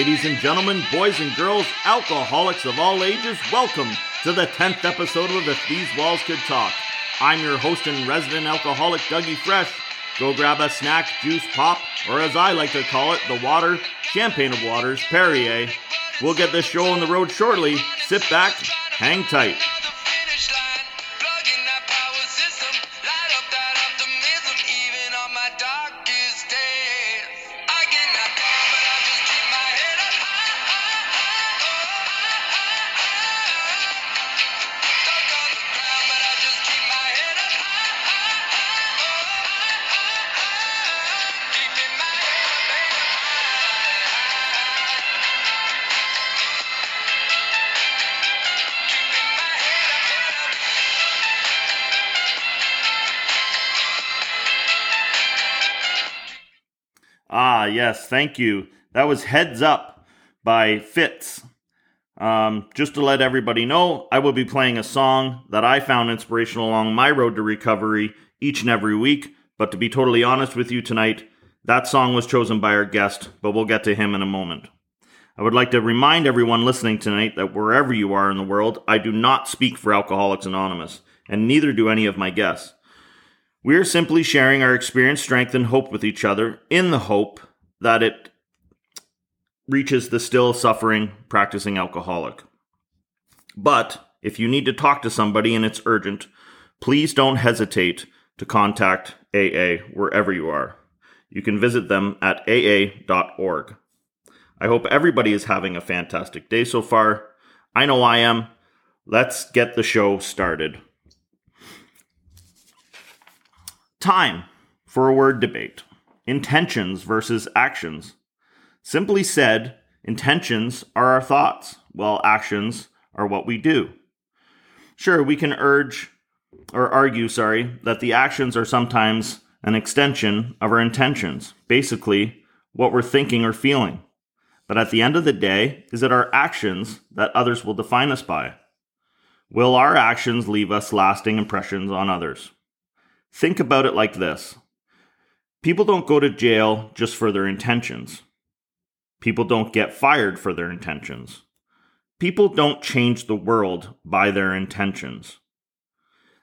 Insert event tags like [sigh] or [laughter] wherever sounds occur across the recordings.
Ladies and gentlemen, boys and girls, alcoholics of all ages, welcome to the 10th episode of If These Walls Could Talk. I'm your host and resident alcoholic, Dougie Fresh. Go grab a snack, juice, pop, or as I like to call it, the water, champagne of waters, Perrier. We'll get this show on the road shortly. Sit back, hang tight. Yes, thank you. That was Heads Up by Fitz. Um, just to let everybody know, I will be playing a song that I found inspirational along my road to recovery each and every week. But to be totally honest with you tonight, that song was chosen by our guest, but we'll get to him in a moment. I would like to remind everyone listening tonight that wherever you are in the world, I do not speak for Alcoholics Anonymous, and neither do any of my guests. We are simply sharing our experience, strength, and hope with each other in the hope that it reaches the still suffering practicing alcoholic. But if you need to talk to somebody and it's urgent, please don't hesitate to contact AA wherever you are. You can visit them at aa.org. I hope everybody is having a fantastic day so far. I know I am. Let's get the show started. Time for a word debate intentions versus actions. Simply said, intentions are our thoughts, while actions are what we do. Sure, we can urge or argue, sorry, that the actions are sometimes an extension of our intentions, basically, what we're thinking or feeling. But at the end of the day, is it our actions that others will define us by? Will our actions leave us lasting impressions on others? Think about it like this people don't go to jail just for their intentions, people don't get fired for their intentions. People don't change the world by their intentions.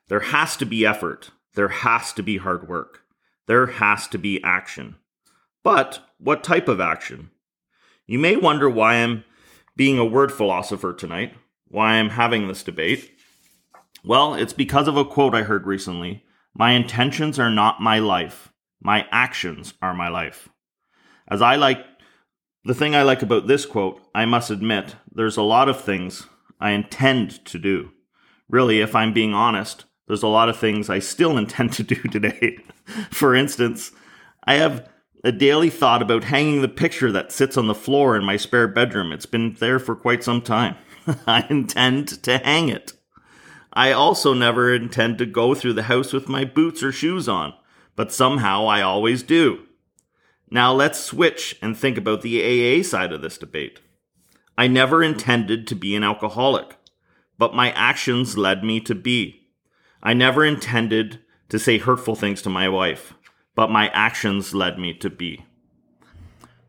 There has to be effort. There has to be hard work. There has to be action. But what type of action? You may wonder why I'm being a word philosopher tonight, why I'm having this debate. Well, it's because of a quote I heard recently my intentions are not my life. My actions are my life. As I like, the thing I like about this quote, I must admit, there's a lot of things I intend to do. Really, if I'm being honest, there's a lot of things I still [laughs] intend to do today. For instance, I have a daily thought about hanging the picture that sits on the floor in my spare bedroom. It's been there for quite some time. [laughs] I intend to hang it. I also never intend to go through the house with my boots or shoes on, but somehow I always do. Now let's switch and think about the AA side of this debate. I never intended to be an alcoholic, but my actions led me to be. I never intended to say hurtful things to my wife, but my actions led me to be.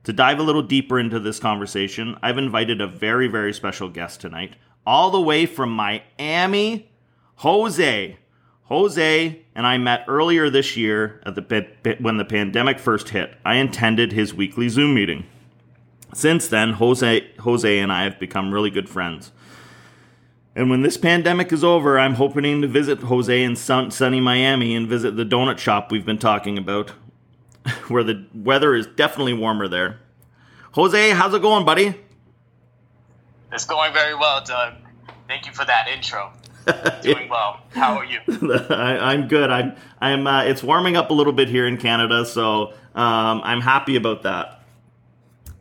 To dive a little deeper into this conversation, I've invited a very, very special guest tonight, all the way from Miami, Jose. Jose and I met earlier this year at the when the pandemic first hit. I attended his weekly Zoom meeting. Since then, Jose Jose and I have become really good friends. And when this pandemic is over, I'm hoping to visit Jose in sun, sunny Miami and visit the donut shop we've been talking about, [laughs] where the weather is definitely warmer there. Jose, how's it going, buddy? It's going very well, Doug. Thank you for that intro. Doing well. How are you? [laughs] I, am good. I'm. I'm. Uh, it's warming up a little bit here in Canada, so um, I'm happy about that.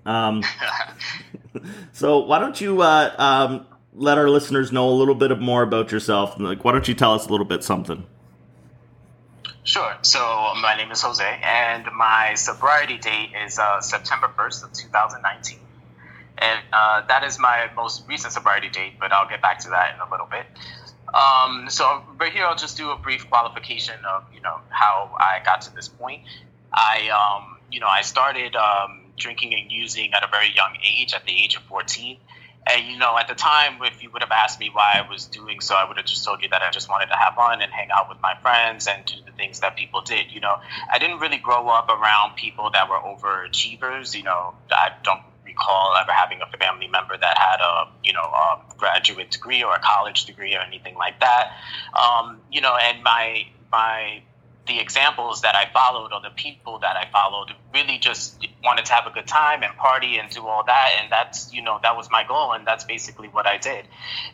Um, [laughs] so why don't you uh, um, let our listeners know a little bit more about yourself? Like, why don't you tell us a little bit something? Sure. So my name is Jose, and my sobriety date is uh, September first of 2019 and uh, that is my most recent sobriety date, but I'll get back to that in a little bit. Um, so right here, I'll just do a brief qualification of you know how I got to this point. I um, you know I started um, drinking and using at a very young age, at the age of 14. And you know, at the time, if you would have asked me why I was doing so, I would have just told you that I just wanted to have fun and hang out with my friends and do the things that people did. You know, I didn't really grow up around people that were overachievers. You know, I don't recall ever having a family member that had a you know a graduate degree or a college degree or anything like that. Um, you know, and my my the examples that I followed or the people that I followed really just wanted to have a good time and party and do all that. And that's, you know, that was my goal. And that's basically what I did.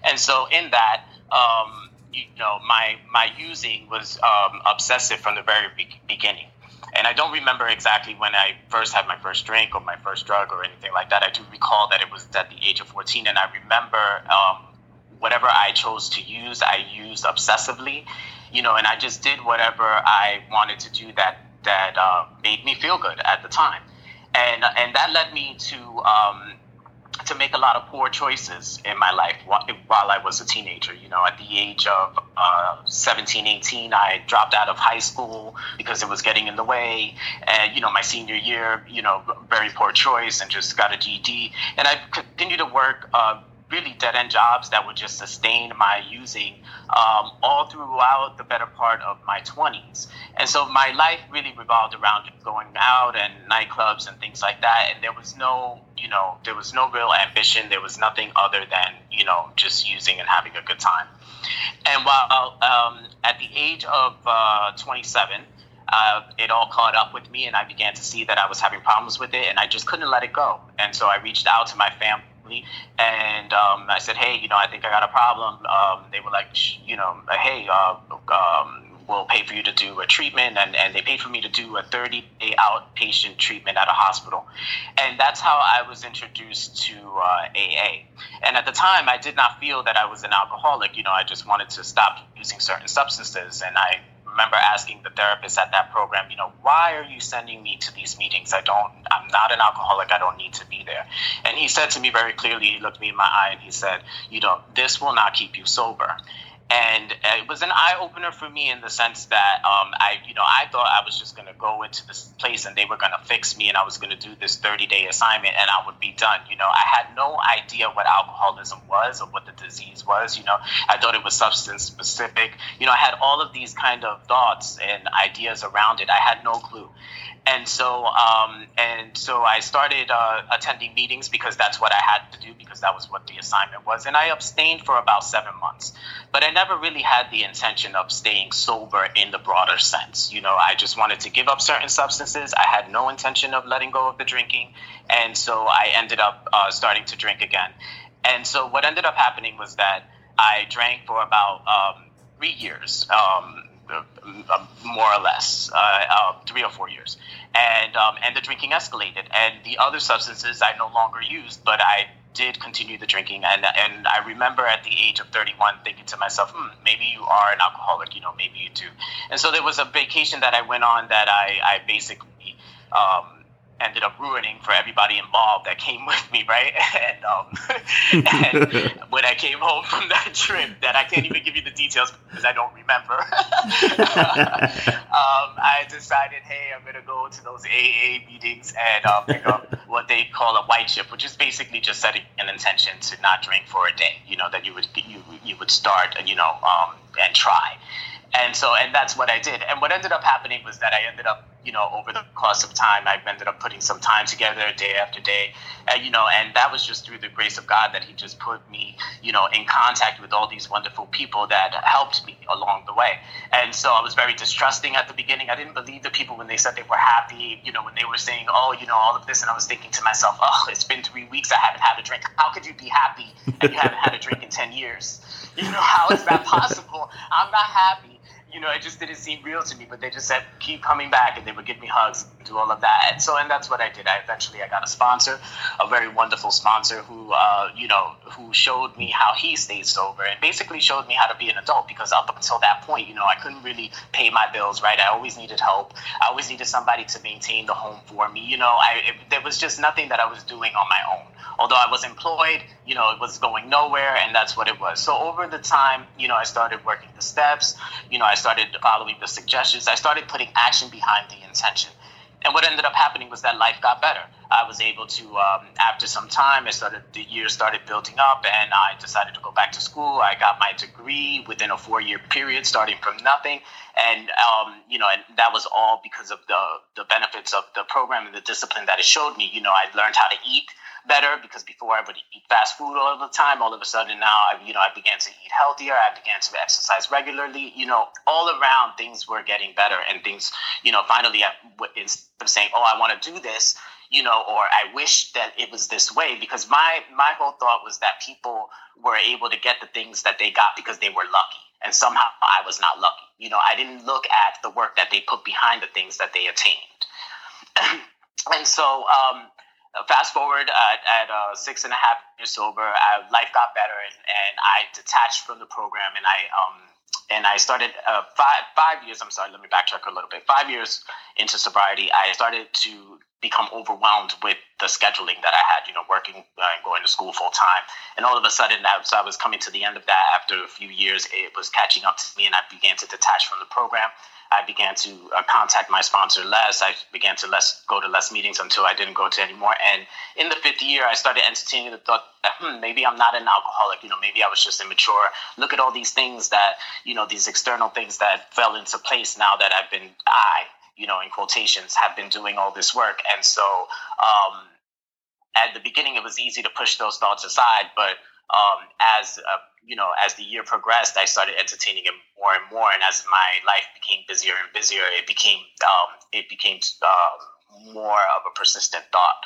And so in that, um, you know, my, my using was um, obsessive from the very be- beginning. And I don't remember exactly when I first had my first drink or my first drug or anything like that. I do recall that it was at the age of 14. And I remember um, whatever I chose to use, I used obsessively you know, and I just did whatever I wanted to do that that uh, made me feel good at the time, and and that led me to um, to make a lot of poor choices in my life while, I was a teenager. You know, at the age of uh, 17, 18, I dropped out of high school because it was getting in the way. And, you know, my senior year, you know, very poor choice and just got a GED. And I continued to work uh, really dead end jobs that would just sustain my using um, all throughout the better part of my 20s. And so my life really revolved around going out and nightclubs and things like that. And there was no, you know, there was no real ambition. There was nothing other than, you know, just using and having a good time. And while um, at the age of uh, 27, uh, it all caught up with me, and I began to see that I was having problems with it, and I just couldn't let it go. And so I reached out to my family and um, I said, hey, you know, I think I got a problem. Um, they were like, you know, hey, uh, um, we'll pay for you to do a treatment, and, and they paid for me to do a 30 day outpatient treatment at a hospital. And that's how I was introduced to uh, AA. And at the time, I did not feel that I was an alcoholic. You know, I just wanted to stop using certain substances, and I remember asking the therapist at that program, you know, why are you sending me to these meetings? I don't, I'm not an alcoholic. I don't need to be there. And he said to me very clearly, he looked me in my eye and he said, you know, this will not keep you sober and it was an eye opener for me in the sense that um, I, you know, I thought I was just going to go into this place and they were going to fix me and I was going to do this 30 day assignment and I would be done. You know, I had no idea what alcoholism was or what the disease was. You know, I thought it was substance specific. You know, I had all of these kind of thoughts and ideas around it. I had no clue and so um, and so I started uh, attending meetings because that's what I had to do because that was what the assignment was, and I abstained for about seven months. But I never really had the intention of staying sober in the broader sense. You know, I just wanted to give up certain substances. I had no intention of letting go of the drinking, and so I ended up uh, starting to drink again. And so what ended up happening was that I drank for about um, three years. Um, uh, more or less, uh, uh, three or four years, and um, and the drinking escalated, and the other substances I no longer used, but I did continue the drinking, and and I remember at the age of 31 thinking to myself, hmm, maybe you are an alcoholic, you know, maybe you do, and so there was a vacation that I went on that I I basically. Um, ended up ruining for everybody involved that came [laughs] with me, right? [laughs] And, um, [laughs] and when I came home from that trip, that I can't even give you the details because I don't remember. um, I decided, hey, I'm gonna go to those AA meetings and uh, pick up what they call a white chip, which is basically just setting an intention to not drink for a day. You know that you would you you would start, you know, um, and try. And so, and that's what I did. And what ended up happening was that I ended up, you know, over the course of time, I ended up putting some time together day after day, and, you know, and that was just through the grace of God that He just put me, you know, in contact with all these wonderful people that helped me along the way. And so I was very distrusting at the beginning. I didn't believe the people when they said they were happy, you know, when they were saying, oh, you know, all of this. And I was thinking to myself, oh, it's been three weeks. I haven't had a drink. How could you be happy and you haven't had a drink in 10 years? You know, how is that [laughs] possible? I'm not happy you know, it just didn't seem real to me. But they just said, keep coming back, and they would give me hugs and do all of that. And so, and that's what I did. I eventually I got a sponsor, a very wonderful sponsor who, uh, you know, who showed me how he stayed sober and basically showed me how to be an adult. Because up until that point, you know, I couldn't really pay my bills. Right, I always needed help. I always needed somebody to maintain the home for me. You know, I it, there was just nothing that I was doing on my own. Although I was employed, you know, it was going nowhere, and that's what it was. So over the time, you know, I started working the steps. You know, I started following the suggestions. I started putting action behind the intention. and what ended up happening was that life got better. I was able to, um, after some time, I started the year started building up, and I decided to go back to school. I got my degree within a four year period, starting from nothing, and um, you know, and that was all because of the the benefits of the program and the discipline that it showed me. You know, I learned how to eat better because before I would eat fast food all the time. All of a sudden now, I, you know, I began to eat healthier. I began to exercise regularly. You know, all around things were getting better, and things, you know, finally, I, instead of saying, "Oh, I want to do this," you know, or I wish that it was this way, because my my whole thought was that people were able to get the things that they got because they were lucky, and somehow I was not lucky. You know, I didn't look at the work that they put behind the things that they attained. [clears throat] and so um, fast forward at, at uh, six and a half years sober, I, life got better, and, and I detached from the program, and I um, and I started uh, five five years. I'm sorry, let me backtrack a little bit. Five years into sobriety, I started to become overwhelmed with the scheduling that I had. You know, working uh, and going to school full time, and all of a sudden, as I was coming to the end of that, after a few years, it was catching up to me, and I began to detach from the program. I began to uh, contact my sponsor less. I began to less go to less meetings until I didn't go to anymore. And in the fifth year, I started entertaining the thought that hmm, maybe I'm not an alcoholic. You know, maybe I was just immature. Look at all these things that you know, these external things that fell into place now that I've been I, you know, in quotations, have been doing all this work. And so, um, at the beginning, it was easy to push those thoughts aside, but um, as uh, you know, as the year progressed, I started entertaining it more and more, and as my life became busier and busier, it became um, it became uh, more of a persistent thought.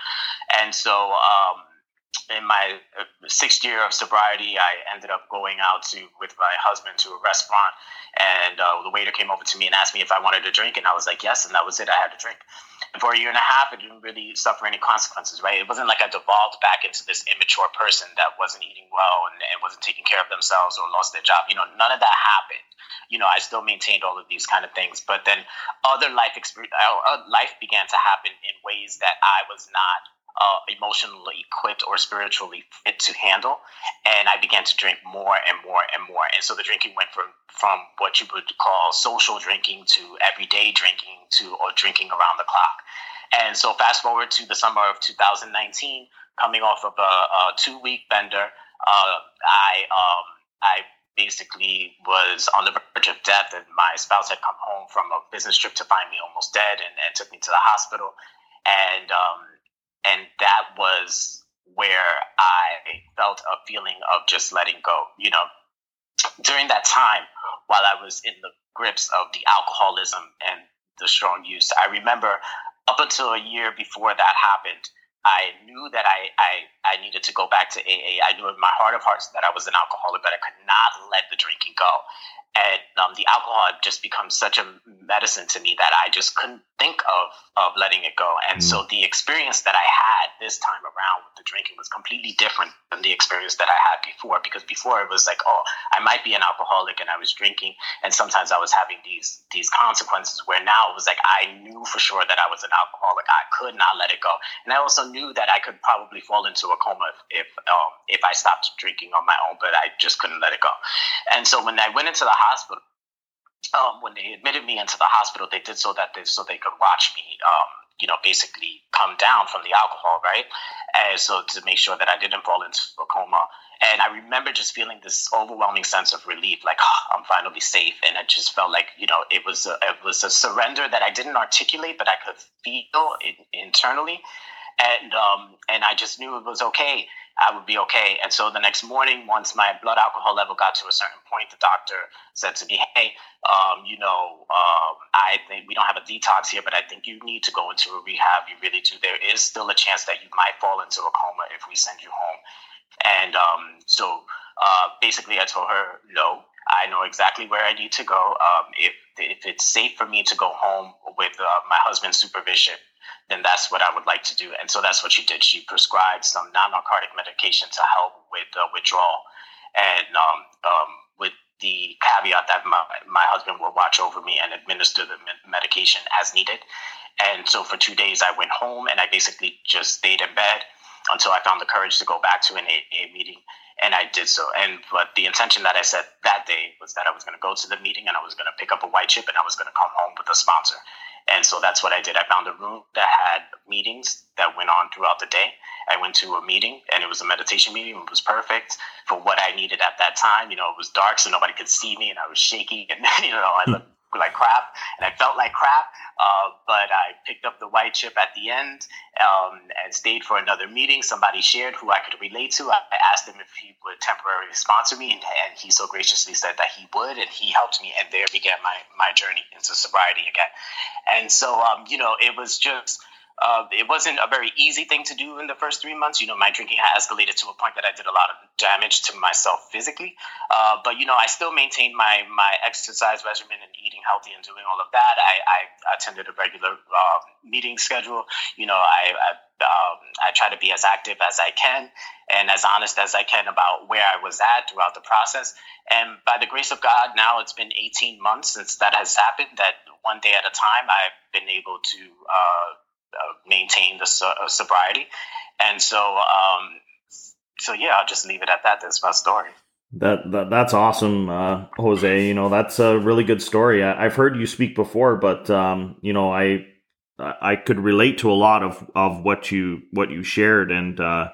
And so, um, my uh, sixth year of sobriety, I ended up going out to with my husband to a restaurant, and uh, the waiter came over to me and asked me if I wanted a drink, and I was like, yes, and that was it. I had a drink. And for a year and a half, it didn't really suffer any consequences, right? It wasn't like I devolved back into this immature person that wasn't eating well and, and wasn't taking care of themselves or lost their job. You know, none of that happened. You know, I still maintained all of these kind of things, but then other life experience, uh, life began to happen in ways that I was not uh, emotionally equipped or spiritually fit to handle. And I began to drink more and more and more. And so the drinking went from, from what you would call social drinking to everyday drinking to or drinking around the clock. And so fast forward to the summer of 2019, coming off of a, a two week bender, uh, I, um, I basically was on the verge of death and my spouse had come home from a business trip to find me almost dead and, and took me to the hospital. And, um, and that was where I felt a feeling of just letting go. You know, during that time, while I was in the grips of the alcoholism and the strong use, I remember up until a year before that happened, I knew that I, I, I needed to go back to AA. I knew in my heart of hearts that I was an alcoholic, but I could not let the drinking go and um, the alcohol had just become such a medicine to me that I just couldn't think of of letting it go. And mm. so the experience that I had this time around with the drinking was completely different than the experience that I had before. Because before it was like, oh, I might be an alcoholic and I was drinking, and sometimes I was having these these consequences. Where now it was like I knew for sure that I was an alcoholic. I could not let it go, and I also knew that I could probably fall into a coma if if, um, if I stopped drinking on my own, but I just couldn't let it go. And so when I went into the hospital, um, when they admitted me into the hospital, they did so that they, so they could watch me, um, you know, basically come down from the alcohol, right? And so to make sure that I didn't fall into a coma. And I remember just feeling this overwhelming sense of relief, like oh, I'm finally safe. And I just felt like you know it was a, it was a surrender that I didn't articulate, but I could feel in, internally. And um, and I just knew it was okay. I would be okay. And so the next morning, once my blood alcohol level got to a certain point, the doctor said to me, Hey, um, you know, um, I think we don't have a detox here, but I think you need to go into a rehab. You really do. There is still a chance that you might fall into a coma if we send you home. And um, so uh, basically, I told her, No, I know exactly where I need to go. Um, if, if it's safe for me to go home with uh, my husband's supervision, then that's what I would like to do. And so that's what she did. She prescribed some non narcotic medication to help with uh, withdrawal. And um, um, with the caveat that my, my husband will watch over me and administer the medication as needed. And so for two days, I went home and I basically just stayed in bed until I found the courage to go back to an AA meeting. And I did so. And but the intention that I set that day was that I was going to go to the meeting and I was going to pick up a white chip and I was going to come home with a sponsor. And so that's what I did. I found a room that had meetings that went on throughout the day. I went to a meeting and it was a meditation meeting. It was perfect for what I needed at that time. You know, it was dark, so nobody could see me and I was shaky [laughs] and, you know, I hmm. looked like crap and I felt like crap. Uh, but I picked up the white chip at the end um, and stayed for another meeting. Somebody shared who I could relate to. I, asked him if he would temporarily sponsor me, and, and, he so graciously said that he would, and he helped me. And there began my, my journey into sobriety again. And so, um, you know, it was just uh, it wasn't a very easy thing to do in the first three months. You know, my drinking had escalated to a point that I did a lot of damage to myself physically. Uh, but you know, I still maintained my my exercise regimen and eating healthy and doing all of that. I, I attended a regular uh, meeting schedule. You know, I I, um, I try to be as active as I can and as honest as I can about where I was at throughout the process. And by the grace of God, now it's been 18 months since that has happened. That one day at a time, I've been able to uh, maintain the uh, sobriety. And so, um, so yeah, I'll just leave it at that. That's my story. That, that that's awesome, uh, Jose. You know that's a really good story. I, have heard you speak before, but um, you know I I could relate to a lot of, of what you what you shared, and uh,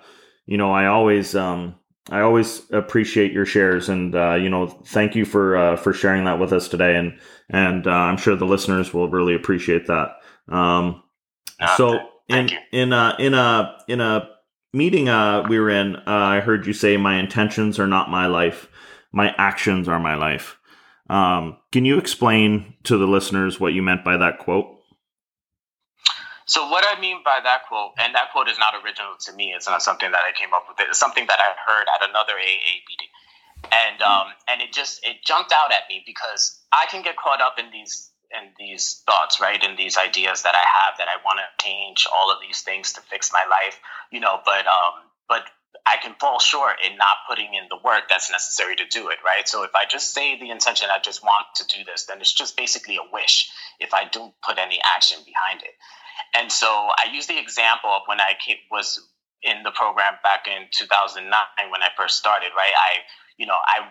you know I always um, I always appreciate your shares, and uh, you know thank you for uh, for sharing that with us today, and and uh, I'm sure the listeners will really appreciate that. Um, uh, so in in a in a in a meeting uh, we were in, uh, I heard you say, "My intentions are not my life; my actions are my life." Um, can you explain to the listeners what you meant by that quote? So what I mean by that quote, and that quote is not original to me. It's not something that I came up with. It's something that I heard at another AA meeting, and um, and it just it jumped out at me because I can get caught up in these and these thoughts, right, and these ideas that I have that I want to change all of these things to fix my life, you know, but um, but I can fall short in not putting in the work that's necessary to do it, right? So if I just say the intention, I just want to do this, then it's just basically a wish if I don't put any action behind it. And so I use the example of when I came, was in the program back in 2009 when I first started, right? I you know, I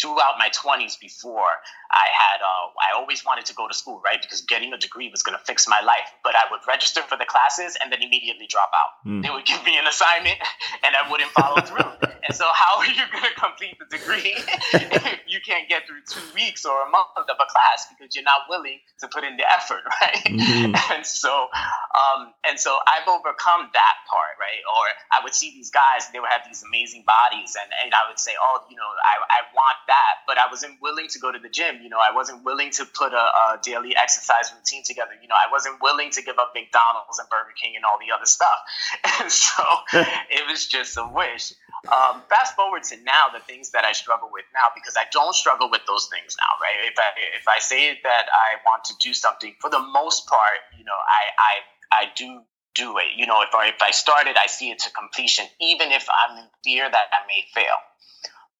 throughout my 20s before I had, uh, I always wanted to go to school, right? Because getting a degree was going to fix my life. But I would register for the classes and then immediately drop out. Mm. They would give me an assignment [laughs] and I wouldn't follow through. and so, how are you going to complete the degree if you can't get through two weeks or a month of a class because you're not willing to put in the effort, [laughs] right? Mm-hmm. [laughs] And so, um, and so I've overcome that part, right? Or I would see these guys, they would have these amazing bodies, and, and I would say, oh, you know, I, I want that, but I wasn't willing to go to the gym. You know, I wasn't willing to put a, a daily exercise routine together. You know, I wasn't willing to give up McDonald's and Burger King and all the other stuff. [laughs] And so [laughs] it was just a wish. Um, fast forward to now, the things that I struggle with now, because I don't struggle with those things now, right? If I if I say that I want to do something, for the most part, you know, I I I do do it. You know, if I if I started, I see it to completion, even if I'm in fear that I may fail.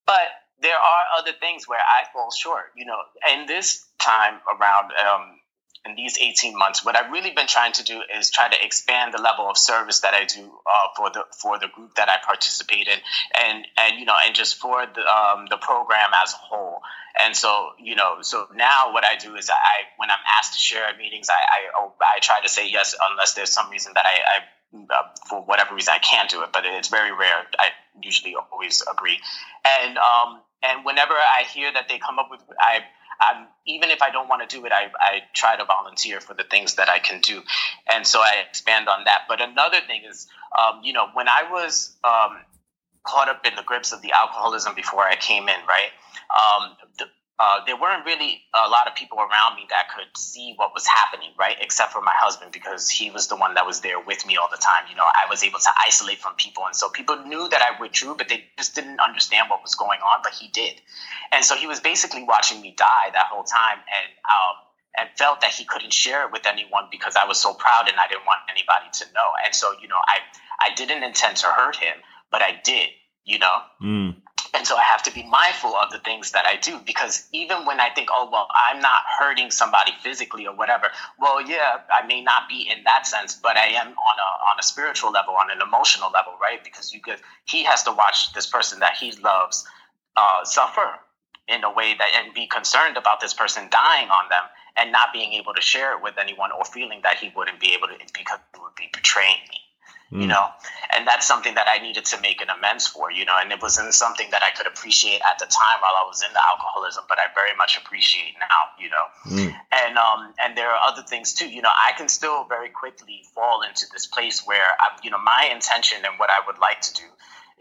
But there are other things where I fall short. You know, in this time around, um, in these 18 months, what I've really been trying to do is try to expand the level of service that I do uh, for the for the group that I participate in, and and you know, and just for the um, the program as a whole. And so, you know, so now what I do is I, when I'm asked to share at meetings, I I, I try to say yes unless there's some reason that I, I uh, for whatever reason I can't do it, but it's very rare. I usually always agree. And um, and whenever I hear that they come up with, I I'm, even if I don't want to do it, I, I try to volunteer for the things that I can do. And so I expand on that. But another thing is, um, you know, when I was um, caught up in the grips of the alcoholism before I came in, right? Um, the, uh, there weren't really a lot of people around me that could see what was happening, right? Except for my husband, because he was the one that was there with me all the time. You know, I was able to isolate from people. And so people knew that I withdrew, but they just didn't understand what was going on, but he did. And so he was basically watching me die that whole time and, um, and felt that he couldn't share it with anyone because I was so proud and I didn't want anybody to know. And so, you know, I, I didn't intend to hurt him, but I did, you know? Mm. And so I have to be mindful of the things that I do because even when I think, oh, well, I'm not hurting somebody physically or whatever, well, yeah, I may not be in that sense, but I am on a, on a spiritual level, on an emotional level, right? Because you could, he has to watch this person that he loves uh, suffer in a way that and be concerned about this person dying on them and not being able to share it with anyone or feeling that he wouldn't be able to because he would be betraying me mm. you know? And that's something that i needed to make an amends for you know? And it wasn't something that i could appreciate at the time while i was in the alcoholism but i very much appreciate now you know? Mm. and um and there are other things too you know? I can still very quickly fall into this place where i you know my intention and what i would like to do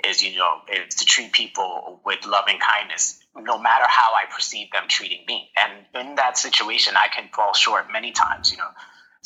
is you know is to treat people with loving kindness no matter how i perceive them treating me. And in that situation i can fall short many times you know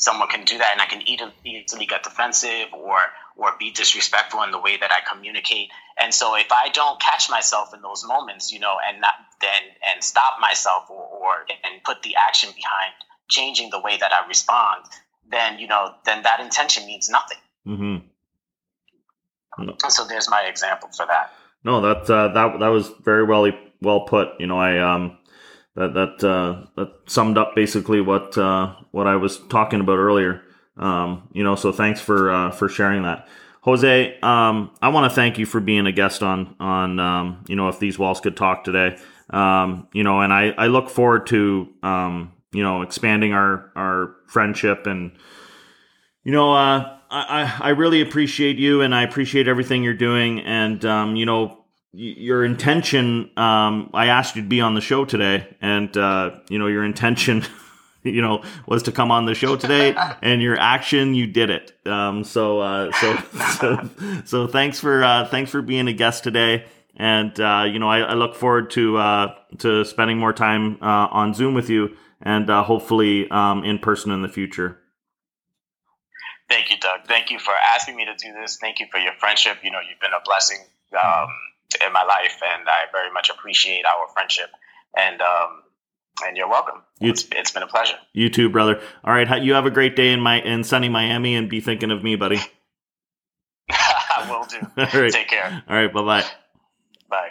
someone can do that and I can easily get defensive or or be disrespectful in the way that I communicate. And so if I don't catch myself in those moments, you know, and not then and stop myself or, or and put the action behind changing the way that I respond, then you know, then that intention means nothing. Mm-hmm. So there's my example for that. No, that uh, that that was very well well put. You know, I um that that uh, that summed up basically what uh, what I was talking about earlier. Um, you know, so thanks for uh, for sharing that, Jose. Um, I want to thank you for being a guest on on um, you know if these walls could talk today. Um, you know, and I I look forward to um, you know expanding our our friendship and you know uh, I I really appreciate you and I appreciate everything you're doing and um, you know your intention um, i asked you to be on the show today and uh, you know your intention [laughs] you know was to come on the show today [laughs] and your action you did it. Um, so, uh, so [laughs] so so thanks for uh, thanks for being a guest today. And uh, you know I, I, look forward to uh, to spending more time uh, on zoom with you and hopefully um, in person in the future. Thank you doug. Thank you for asking me to do this. Thank you for your friendship. You know you've been a blessing um, in my life, and I very much appreciate our friendship. And um, and you're welcome. You, it's, it's been a pleasure. You too, brother. All right, you have a great day in my in sunny Miami, and be thinking of me, buddy. [laughs] I will do. [laughs] All right. Take care. All right. Bye bye. Bye.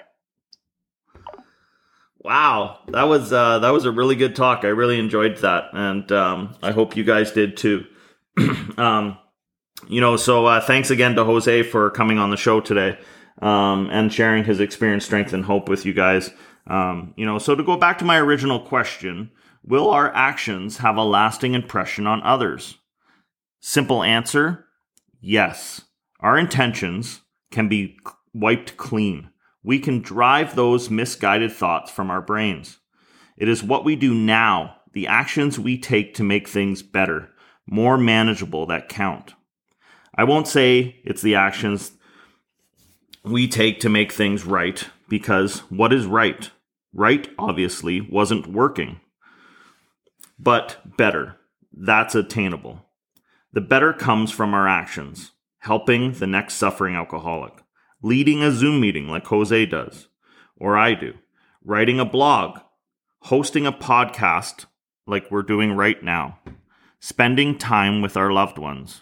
Wow, that was uh, that was a really good talk. I really enjoyed that, and um, I hope you guys did too. [clears throat] um, you know, so uh, thanks again to Jose for coming on the show today um, and sharing his experience, strength, and hope with you guys. Um, you know, so to go back to my original question, will our actions have a lasting impression on others? Simple answer yes. Our intentions can be wiped clean. We can drive those misguided thoughts from our brains. It is what we do now, the actions we take to make things better, more manageable that count. I won't say it's the actions we take to make things right because what is right? Right, obviously, wasn't working. But better. That's attainable. The better comes from our actions, helping the next suffering alcoholic, leading a Zoom meeting like Jose does, or I do, writing a blog, hosting a podcast like we're doing right now, spending time with our loved ones,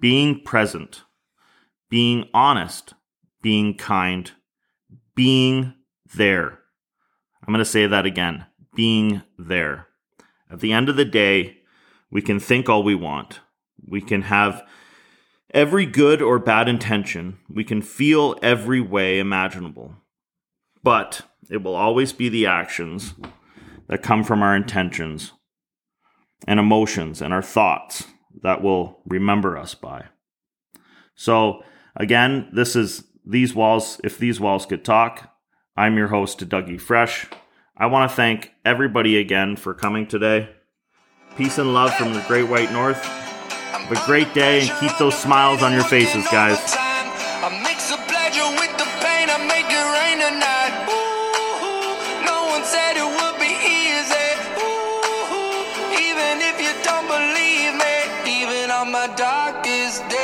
being present, being honest, being kind, being there. I'm going to say that again being there. At the end of the day, we can think all we want. We can have every good or bad intention. We can feel every way imaginable. But it will always be the actions that come from our intentions and emotions and our thoughts that will remember us by. So, again, this is these Walls, If These Walls Could Talk. I'm your host, Dougie Fresh. I want to thank everybody again for coming today. Peace and love from the Great White North. Have a great day and keep those smiles on your faces, guys. my darkest days.